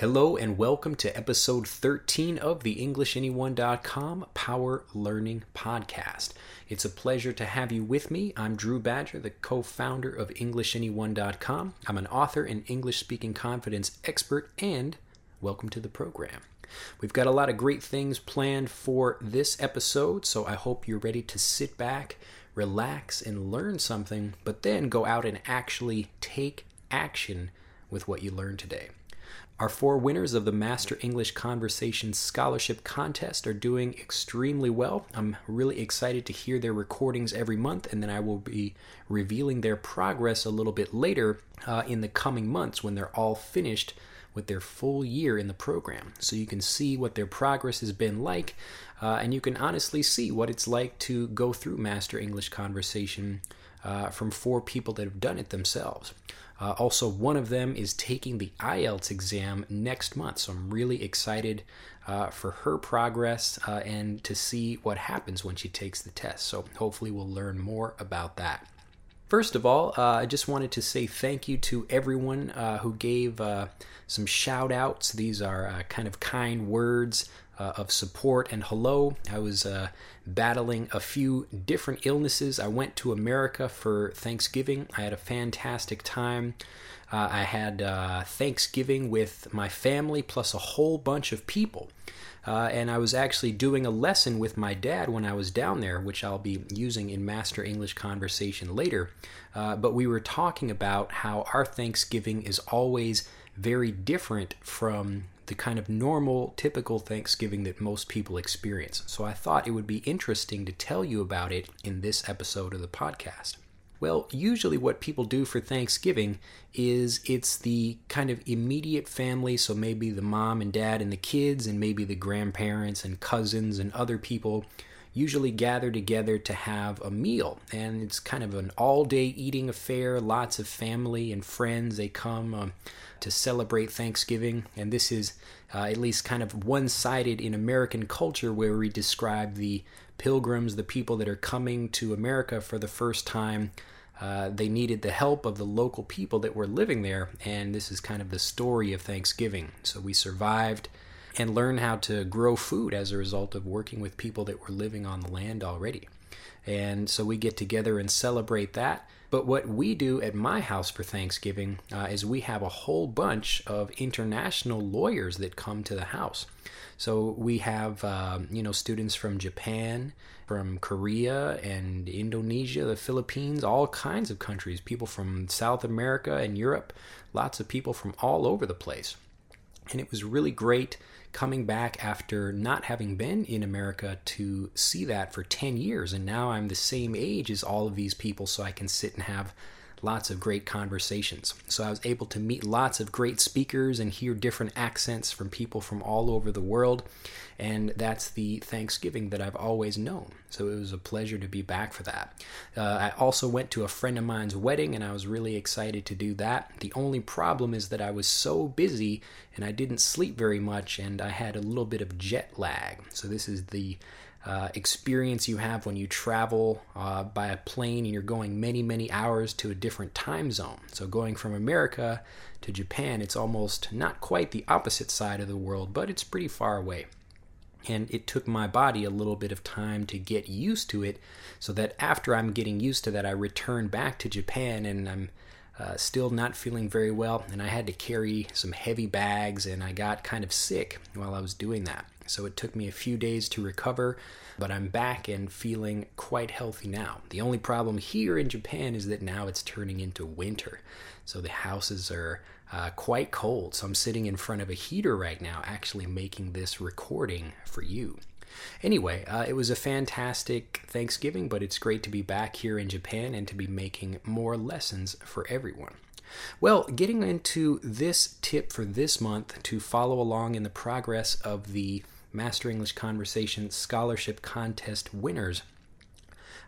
Hello and welcome to episode 13 of the EnglishAnyone.com Power Learning Podcast. It's a pleasure to have you with me. I'm Drew Badger, the co founder of EnglishAnyone.com. I'm an author and English speaking confidence expert, and welcome to the program. We've got a lot of great things planned for this episode, so I hope you're ready to sit back, relax, and learn something, but then go out and actually take action with what you learned today. Our four winners of the Master English Conversation Scholarship Contest are doing extremely well. I'm really excited to hear their recordings every month, and then I will be revealing their progress a little bit later uh, in the coming months when they're all finished with their full year in the program. So you can see what their progress has been like, uh, and you can honestly see what it's like to go through Master English Conversation uh, from four people that have done it themselves. Uh, also, one of them is taking the IELTS exam next month, so I'm really excited uh, for her progress uh, and to see what happens when she takes the test. So, hopefully, we'll learn more about that. First of all, uh, I just wanted to say thank you to everyone uh, who gave uh, some shout outs. These are kind of kind words uh, of support and hello. I was uh, battling a few different illnesses. I went to America for Thanksgiving. I had a fantastic time. Uh, I had uh, Thanksgiving with my family plus a whole bunch of people. Uh, and I was actually doing a lesson with my dad when I was down there, which I'll be using in Master English Conversation later. Uh, but we were talking about how our Thanksgiving is always very different from the kind of normal, typical Thanksgiving that most people experience. So I thought it would be interesting to tell you about it in this episode of the podcast. Well, usually what people do for Thanksgiving is it's the kind of immediate family, so maybe the mom and dad and the kids, and maybe the grandparents and cousins and other people usually gather together to have a meal. And it's kind of an all day eating affair, lots of family and friends. They come. Um, to celebrate Thanksgiving. And this is uh, at least kind of one sided in American culture where we describe the pilgrims, the people that are coming to America for the first time. Uh, they needed the help of the local people that were living there, and this is kind of the story of Thanksgiving. So we survived and learn how to grow food as a result of working with people that were living on the land already. And so we get together and celebrate that. But what we do at my house for Thanksgiving uh, is we have a whole bunch of international lawyers that come to the house. So we have, um, you know, students from Japan, from Korea and Indonesia, the Philippines, all kinds of countries, people from South America and Europe, lots of people from all over the place. And it was really great coming back after not having been in America to see that for 10 years. And now I'm the same age as all of these people, so I can sit and have lots of great conversations. So I was able to meet lots of great speakers and hear different accents from people from all over the world. And that's the Thanksgiving that I've always known. So it was a pleasure to be back for that. Uh, I also went to a friend of mine's wedding and I was really excited to do that. The only problem is that I was so busy and I didn't sleep very much and I had a little bit of jet lag. So this is the uh, experience you have when you travel uh, by a plane and you're going many, many hours to a different time zone. So, going from America to Japan, it's almost not quite the opposite side of the world, but it's pretty far away. And it took my body a little bit of time to get used to it, so that after I'm getting used to that, I return back to Japan and I'm uh, still not feeling very well, and I had to carry some heavy bags, and I got kind of sick while I was doing that. So it took me a few days to recover, but I'm back and feeling quite healthy now. The only problem here in Japan is that now it's turning into winter. So the houses are uh, quite cold. So I'm sitting in front of a heater right now, actually making this recording for you. Anyway, uh, it was a fantastic Thanksgiving, but it's great to be back here in Japan and to be making more lessons for everyone. Well, getting into this tip for this month to follow along in the progress of the Master English Conversation Scholarship Contest winners.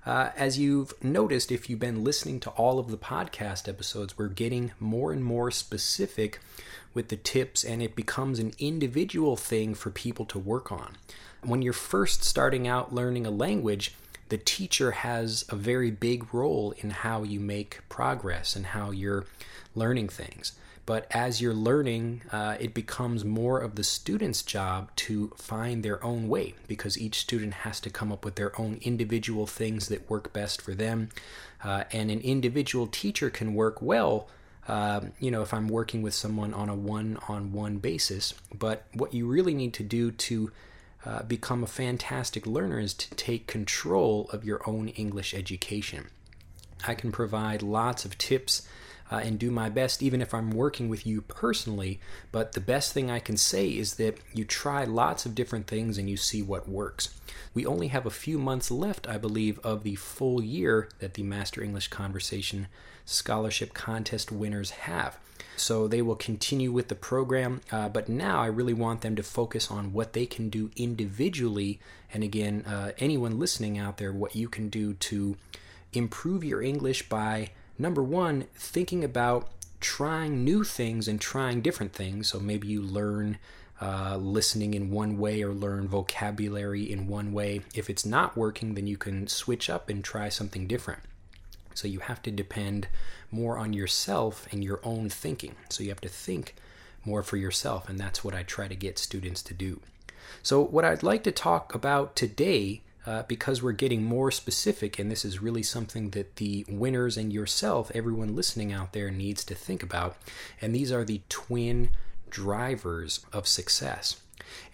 Uh, as you've noticed, if you've been listening to all of the podcast episodes, we're getting more and more specific with the tips, and it becomes an individual thing for people to work on. When you're first starting out learning a language, the teacher has a very big role in how you make progress and how you're learning things. But as you're learning, uh, it becomes more of the student's job to find their own way because each student has to come up with their own individual things that work best for them. Uh, and an individual teacher can work well. Uh, you know, if I'm working with someone on a one on one basis. But what you really need to do to uh, become a fantastic learner is to take control of your own English education. I can provide lots of tips uh, and do my best, even if I'm working with you personally. But the best thing I can say is that you try lots of different things and you see what works. We only have a few months left, I believe, of the full year that the Master English Conversation Scholarship Contest winners have. So they will continue with the program, uh, but now I really want them to focus on what they can do individually. And again, uh, anyone listening out there, what you can do to improve your English by number one, thinking about trying new things and trying different things. So maybe you learn uh, listening in one way or learn vocabulary in one way. If it's not working, then you can switch up and try something different. So you have to depend more on yourself and your own thinking. So you have to think more for yourself, and that's what I try to get students to do. So, what I'd like to talk about today uh, because we're getting more specific, and this is really something that the winners and yourself, everyone listening out there, needs to think about. And these are the twin drivers of success.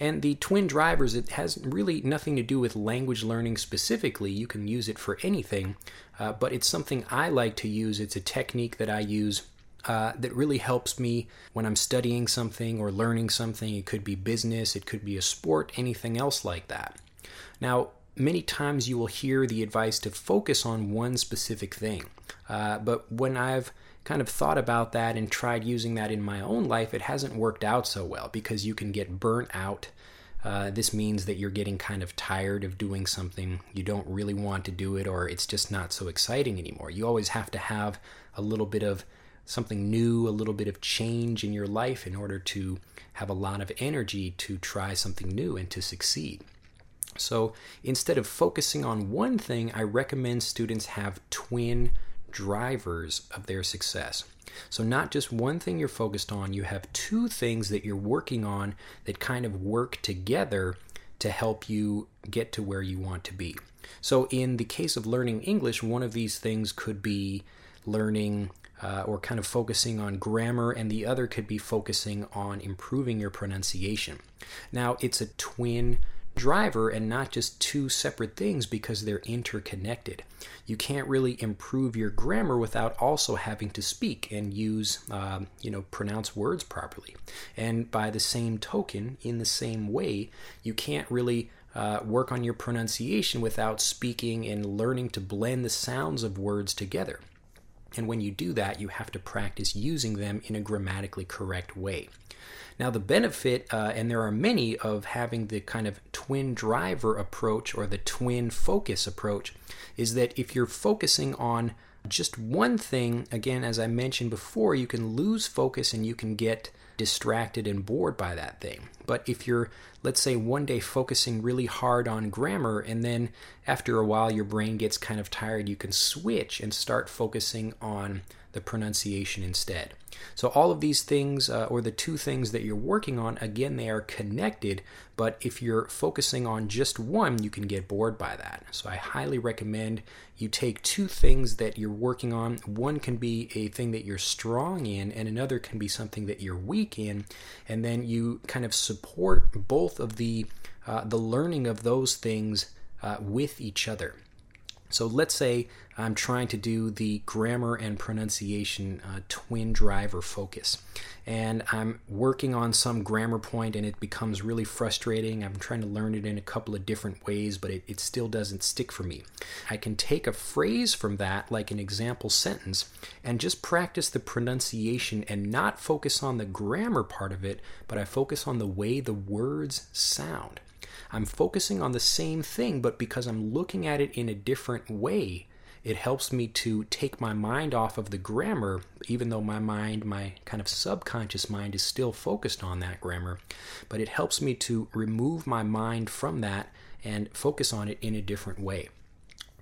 And the twin drivers, it has really nothing to do with language learning specifically. You can use it for anything, uh, but it's something I like to use. It's a technique that I use uh, that really helps me when I'm studying something or learning something. It could be business, it could be a sport, anything else like that. Now, many times you will hear the advice to focus on one specific thing. Uh, but when I've kind of thought about that and tried using that in my own life, it hasn't worked out so well because you can get burnt out. Uh, this means that you're getting kind of tired of doing something. You don't really want to do it, or it's just not so exciting anymore. You always have to have a little bit of something new, a little bit of change in your life in order to have a lot of energy to try something new and to succeed. So instead of focusing on one thing, I recommend students have twin drivers of their success. So, not just one thing you're focused on, you have two things that you're working on that kind of work together to help you get to where you want to be. So, in the case of learning English, one of these things could be learning uh, or kind of focusing on grammar, and the other could be focusing on improving your pronunciation. Now, it's a twin driver and not just two separate things because they're interconnected. You can't really improve your grammar without also having to speak and use, uh, you know, pronounce words properly. And by the same token, in the same way, you can't really uh, work on your pronunciation without speaking and learning to blend the sounds of words together. And when you do that, you have to practice using them in a grammatically correct way. Now, the benefit, uh, and there are many, of having the kind of twin driver approach or the twin focus approach, is that if you're focusing on just one thing, again, as I mentioned before, you can lose focus and you can get distracted and bored by that thing. But if you're, let's say, one day focusing really hard on grammar, and then after a while your brain gets kind of tired, you can switch and start focusing on the pronunciation instead. So, all of these things, uh, or the two things that you're working on, again, they are connected, but if you're focusing on just one, you can get bored by that. So, I highly recommend you take two things that you're working on. One can be a thing that you're strong in, and another can be something that you're weak and then you kind of support both of the uh, the learning of those things uh, with each other. So let's say I'm trying to do the grammar and pronunciation uh, twin driver focus, and I'm working on some grammar point and it becomes really frustrating. I'm trying to learn it in a couple of different ways, but it, it still doesn't stick for me. I can take a phrase from that, like an example sentence, and just practice the pronunciation and not focus on the grammar part of it, but I focus on the way the words sound. I'm focusing on the same thing, but because I'm looking at it in a different way, it helps me to take my mind off of the grammar, even though my mind, my kind of subconscious mind, is still focused on that grammar. But it helps me to remove my mind from that and focus on it in a different way.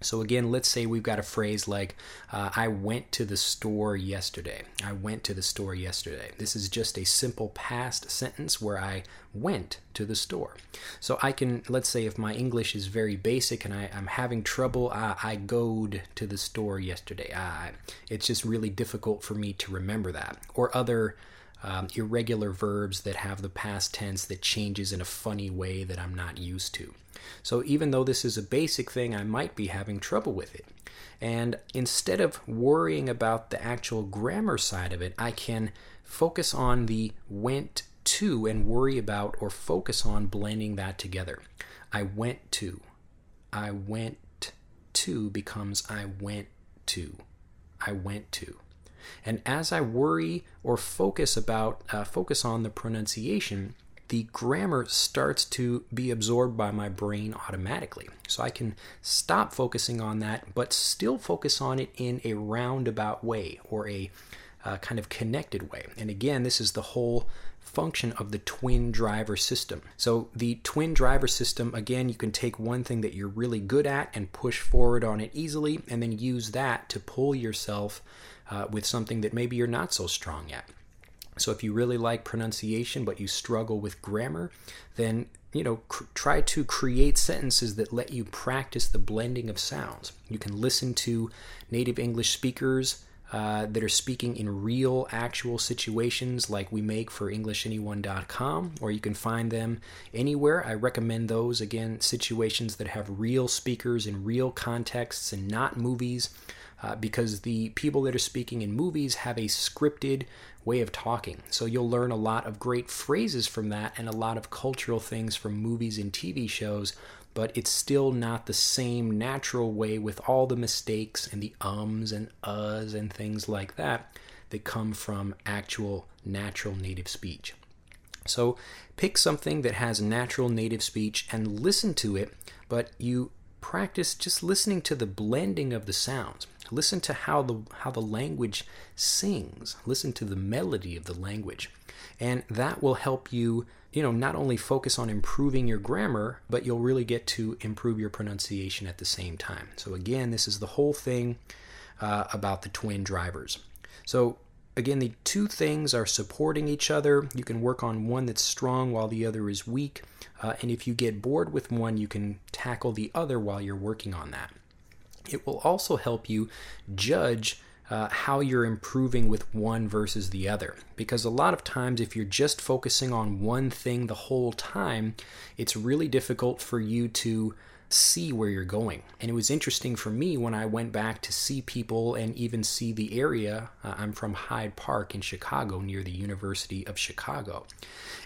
So, again, let's say we've got a phrase like, uh, I went to the store yesterday. I went to the store yesterday. This is just a simple past sentence where I went to the store. So, I can, let's say, if my English is very basic and I, am having trouble, uh, I goed to the store yesterday. It's just really difficult for me to remember that. Or other um, irregular verbs that have the past tense that changes in a funny way that I'm not used to. So even though this is a basic thing, I might be having trouble with it. And instead of worrying about the actual grammar side of it, I can focus on the went to and worry about or focus on blending that together. I went to. I went to becomes I went to. I went to. And as I worry or focus about uh, focus on the pronunciation, the grammar starts to be absorbed by my brain automatically. So I can stop focusing on that, but still focus on it in a roundabout way or a uh, kind of connected way. And again, this is the whole function of the twin driver system. So, the twin driver system, again, you can take one thing that you're really good at and push forward on it easily, and then use that to pull yourself uh, with something that maybe you're not so strong at. So if you really like pronunciation but you struggle with grammar, then you know cr- try to create sentences that let you practice the blending of sounds. You can listen to native English speakers uh, that are speaking in real, actual situations like we make for EnglishAnyone.com, or you can find them anywhere. I recommend those, again, situations that have real speakers in real contexts and not movies uh, because the people that are speaking in movies have a scripted way of talking. So you'll learn a lot of great phrases from that and a lot of cultural things from movies and TV shows, but it's still not the same natural way with all the mistakes and the ums and uhs and things like that that come from actual natural native speech. So pick something that has natural native speech and listen to it, but you practice just listening to the blending of the sounds. Listen to how the how the language sings. Listen to the melody of the language. And that will help you, you know, not only focus on improving your grammar, but you'll really get to improve your pronunciation at the same time. So again, this is the whole thing uh, about the twin drivers. So again, the two things are supporting each other. You can work on one that's strong while the other is weak. Uh, and if you get bored with one, you can tackle the other while you're working on that. It will also help you judge uh, how you're improving with one versus the other. Because a lot of times, if you're just focusing on one thing the whole time, it's really difficult for you to see where you're going. And it was interesting for me when I went back to see people and even see the area. Uh, I'm from Hyde Park in Chicago, near the University of Chicago.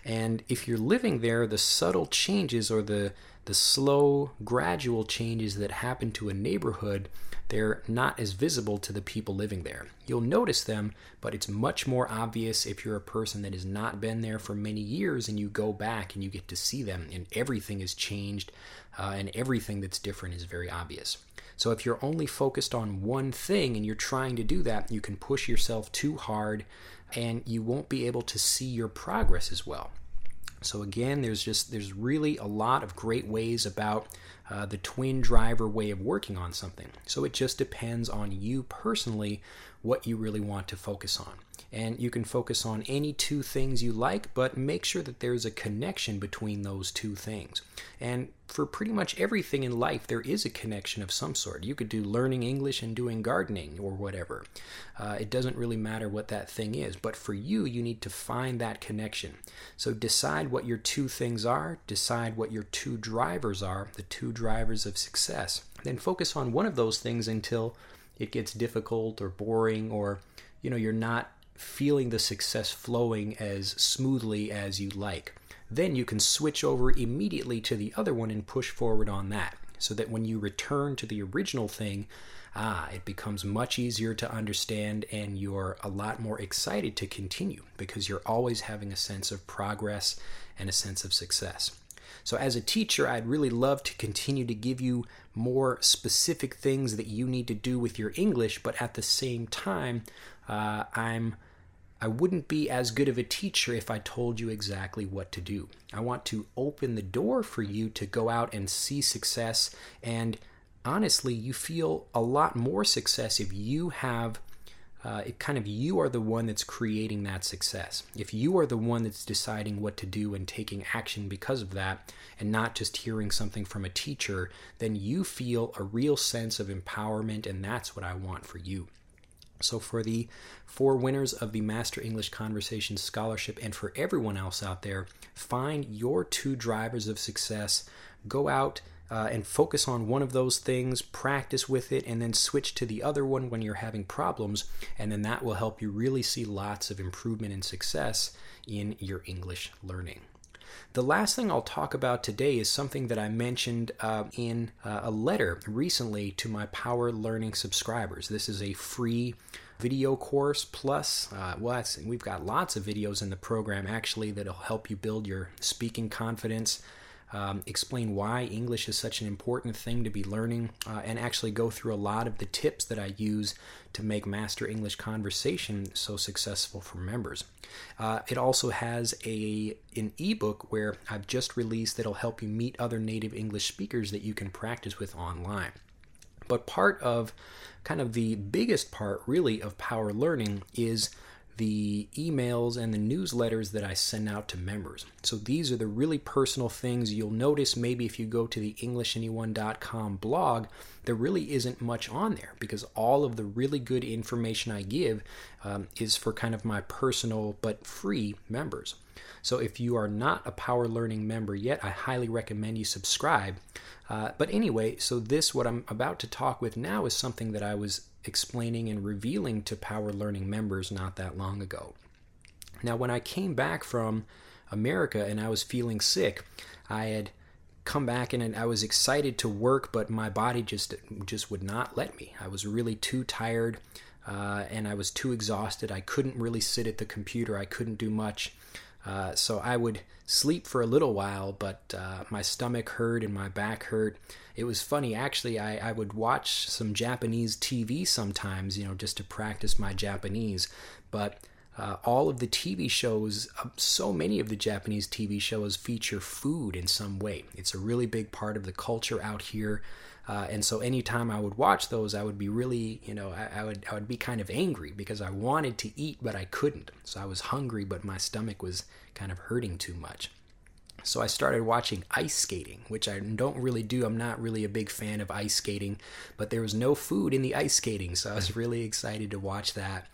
And if you're living there, the subtle changes or the the slow, gradual changes that happen to a neighborhood, they're not as visible to the people living there. You'll notice them, but it's much more obvious if you're a person that has not been there for many years and you go back and you get to see them, and everything has changed, uh, and everything that's different is very obvious. So if you're only focused on one thing and you're trying to do that, you can push yourself too hard and you won't be able to see your progress as well. So again, there's just there's really a lot of great ways about uh, the twin driver way of working on something. So it just depends on you personally what you really want to focus on. And you can focus on any two things you like, but make sure that there's a connection between those two things. And for pretty much everything in life, there is a connection of some sort. You could do learning English and doing gardening or whatever. Uh, it doesn't really matter what that thing is, but for you, you need to find that connection. So decide what your two things are, decide what your two drivers are, the two drivers of success. Then focus on one of those things until it gets difficult or boring or you know you're not feeling the success flowing as smoothly as you'd like. Then you can switch over immediately to the other one and push forward on that so that when you return to the original thing, ah, it becomes much easier to understand and you're a lot more excited to continue because you're always having a sense of progress and a sense of success. So, as a teacher, I'd really love to continue to give you more specific things that you need to do with your English, but at the same time, uh, I'm I wouldn't be as good of a teacher if I told you exactly what to do. I want to open the door for you to go out and see success and honestly, you feel a lot more success if you have uh, it kind of you are the one that's creating that success. If you are the one that's deciding what to do and taking action because of that, and not just hearing something from a teacher, then you feel a real sense of empowerment, and that's what I want for you. So, for the four winners of the Master English Conversation Scholarship, and for everyone else out there, find your two drivers of success. Go out uh, and focus on one of those things, practice with it, and then switch to the other one when you're having problems. And then that will help you really see lots of improvement and success in your English learning. The last thing I'll talk about today is something that I mentioned uh, in uh, a letter recently to my Power Learning subscribers. This is a free video course plus uh, well we've got lots of videos in the program actually that'll help you build your speaking confidence um, explain why English is such an important thing to be learning, uh, and actually go through a lot of the tips that I use to make Master English Conversation so successful for members. Uh, it also has a an ebook where I've just released that'll help you meet other native English speakers that you can practice with online. But part of kind of the biggest part, really, of power learning is the emails and the newsletters that I send out to members. So these are the really personal things you'll notice maybe if you go to the EnglishAnyone.com blog, there really isn't much on there because all of the really good information I give um, is for kind of my personal but free members. So if you are not a Power Learning member yet, I highly recommend you subscribe. Uh, but anyway, so this, what I'm about to talk with now, is something that I was explaining and revealing to Power Learning members not that long ago. Now, when I came back from America and I was feeling sick, I had come back and I was excited to work, but my body just just would not let me. I was really too tired uh, and I was too exhausted. I couldn't really sit at the computer. I couldn't do much. Uh, so I would sleep for a little while, but uh, my stomach hurt and my back hurt. It was funny, actually. I, I would watch some Japanese TV sometimes, you know, just to practice my Japanese. But uh, all of the TV shows, uh, so many of the Japanese TV shows feature food in some way. It's a really big part of the culture out here. Uh, and so anytime I would watch those, I would be really, you know, I, I, would I would be kind of angry because I wanted to eat but I couldn't. So I was hungry, but my stomach was kind of hurting too much. So I started watching ice skating, which I don't really do. I'm not really a big fan of ice skating, but there was no food in the ice skating, so I was really excited to watch that.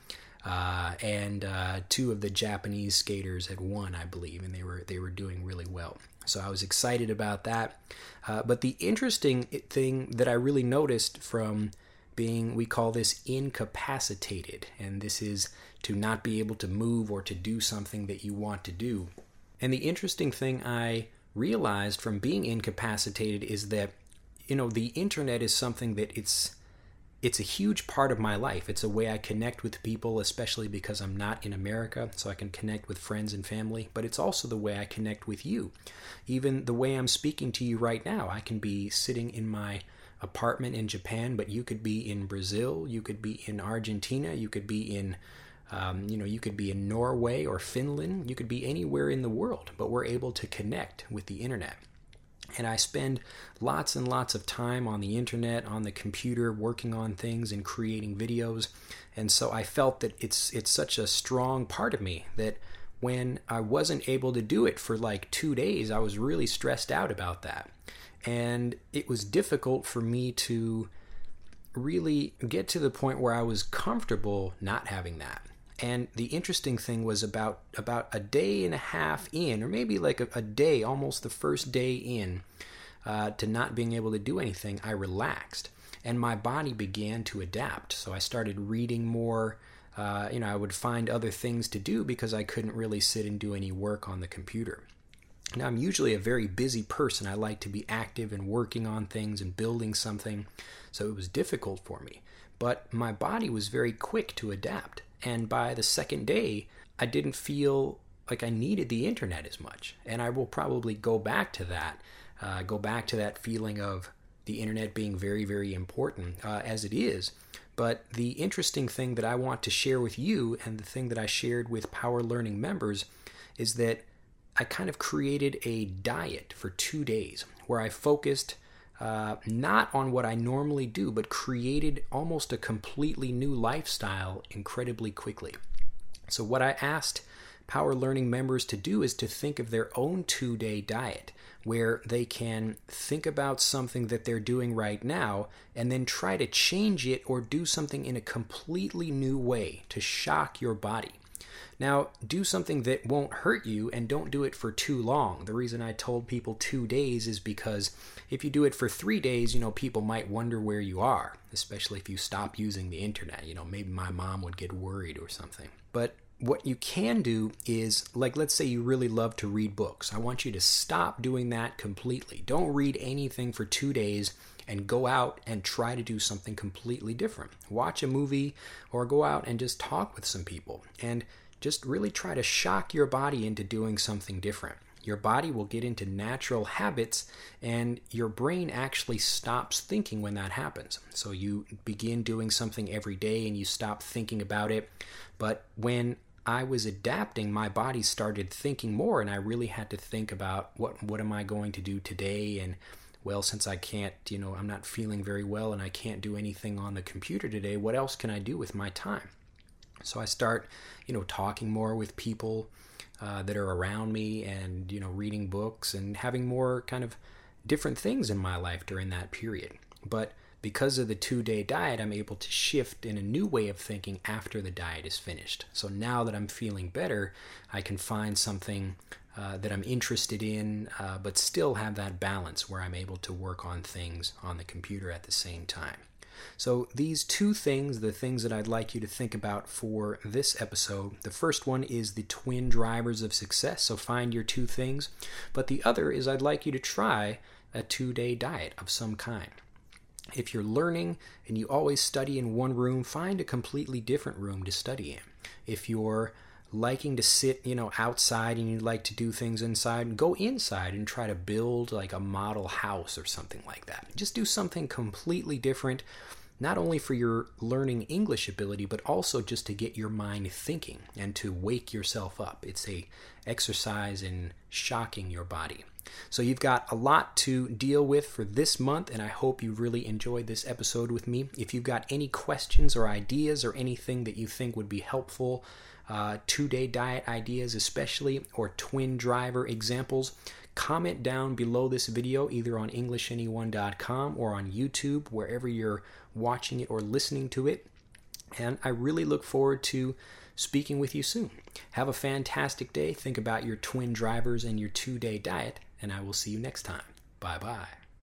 Uh, and uh, two of the Japanese skaters had won, I believe, and they were they were doing really well. So I was excited about that. Uh, but the interesting thing that I really noticed from being, we call this incapacitated, and this is to not be able to move or to do something that you want to do. And the interesting thing I realized from being incapacitated is that, you know, the internet is something that it's it's a huge part of my life. It's a way I connect with people, especially because I'm not in America, so I can connect with friends and family, but it's also the way I connect with you. Even the way I'm speaking to you right now, I can be sitting in my apartment in Japan, but you could be in Brazil, you could be in Argentina, you could be in um, you know, you could be in Norway or Finland, you could be anywhere in the world, but we're able to connect with the internet. And I spend lots and lots of time on the internet, on the computer, working on things and creating videos. And so I felt that it's it's such a strong part of me that when I wasn't able to do it for like two days, I was really stressed out about that. And it was difficult for me to really get to the point where I was comfortable not having that. And the interesting thing was about about a day and a half in, or maybe like a, a day, almost the first day in, uh, to not being able to do anything, I relaxed, and my body began to adapt. So I started reading more. Uh, you know, I would find other things to do because I couldn't really sit and do any work on the computer. Now, I'm usually a very busy person. I like to be active and working on things and building something, so it was difficult for me. But my body was very quick to adapt. And by the second day, I didn't feel like I needed the internet as much. And I will probably go back to that, uh, go back to that feeling of the internet being very, very important uh, as it is. But the interesting thing that I want to share with you, and the thing that I shared with Power Learning members, is that I kind of created a diet for two days where I focused uh, not on what I normally do, but created almost a completely new lifestyle incredibly quickly. So, what I asked Power Learning members to do is to think of their own two day diet where they can think about something that they're doing right now and then try to change it or do something in a completely new way to shock your body. Now, do something that won't hurt you and don't do it for too long. The reason I told people two days is because if you do it for three days, you know, people might wonder where you are, especially if you stop using the internet. You know, maybe my mom would get worried or something. But what you can do is, like, let's say you really love to read books. I want you to stop doing that completely. Don't read anything for two days and go out and try to do something completely different. Watch a movie or go out and just talk with some people. And just really try to shock your body into doing something different. Your body will get into natural habits, and your brain actually stops thinking when that happens. So you begin doing something every day and you stop thinking about it. But when I was adapting, my body started thinking more, and I really had to think about what what am I going to do today and well, since I can't, you know, I'm not feeling very well and I can't do anything on the computer today, what else can I do with my time? So I start, you know, talking more with people uh, that are around me and, you know, reading books and having more kind of different things in my life during that period. But because of the two day diet, I'm able to shift in a new way of thinking after the diet is finished. So now that I'm feeling better, I can find something uh, that I'm interested in, uh, but still have that balance where I'm able to work on things on the computer at the same time. So, these two things, the things that I'd like you to think about for this episode the first one is the twin drivers of success. So, find your two things. But the other is I'd like you to try a two day diet of some kind. If you're learning and you always study in one room, find a completely different room to study in. If you're liking to sit, you know, outside and you like to do things inside, go inside and try to build like a model house or something like that. Just do something completely different, not only for your learning English ability, but also just to get your mind thinking and to wake yourself up. It's a exercise in shocking your body. So you've got a lot to deal with for this month, and I hope you really enjoyed this episode with me. If you've got any questions or ideas or anything that you think would be helpful, uh, two day diet ideas, especially, or twin driver examples, comment down below this video either on EnglishAnyone.com or on YouTube, wherever you're watching it or listening to it. And I really look forward to speaking with you soon. Have a fantastic day. Think about your twin drivers and your two day diet, and I will see you next time. Bye bye.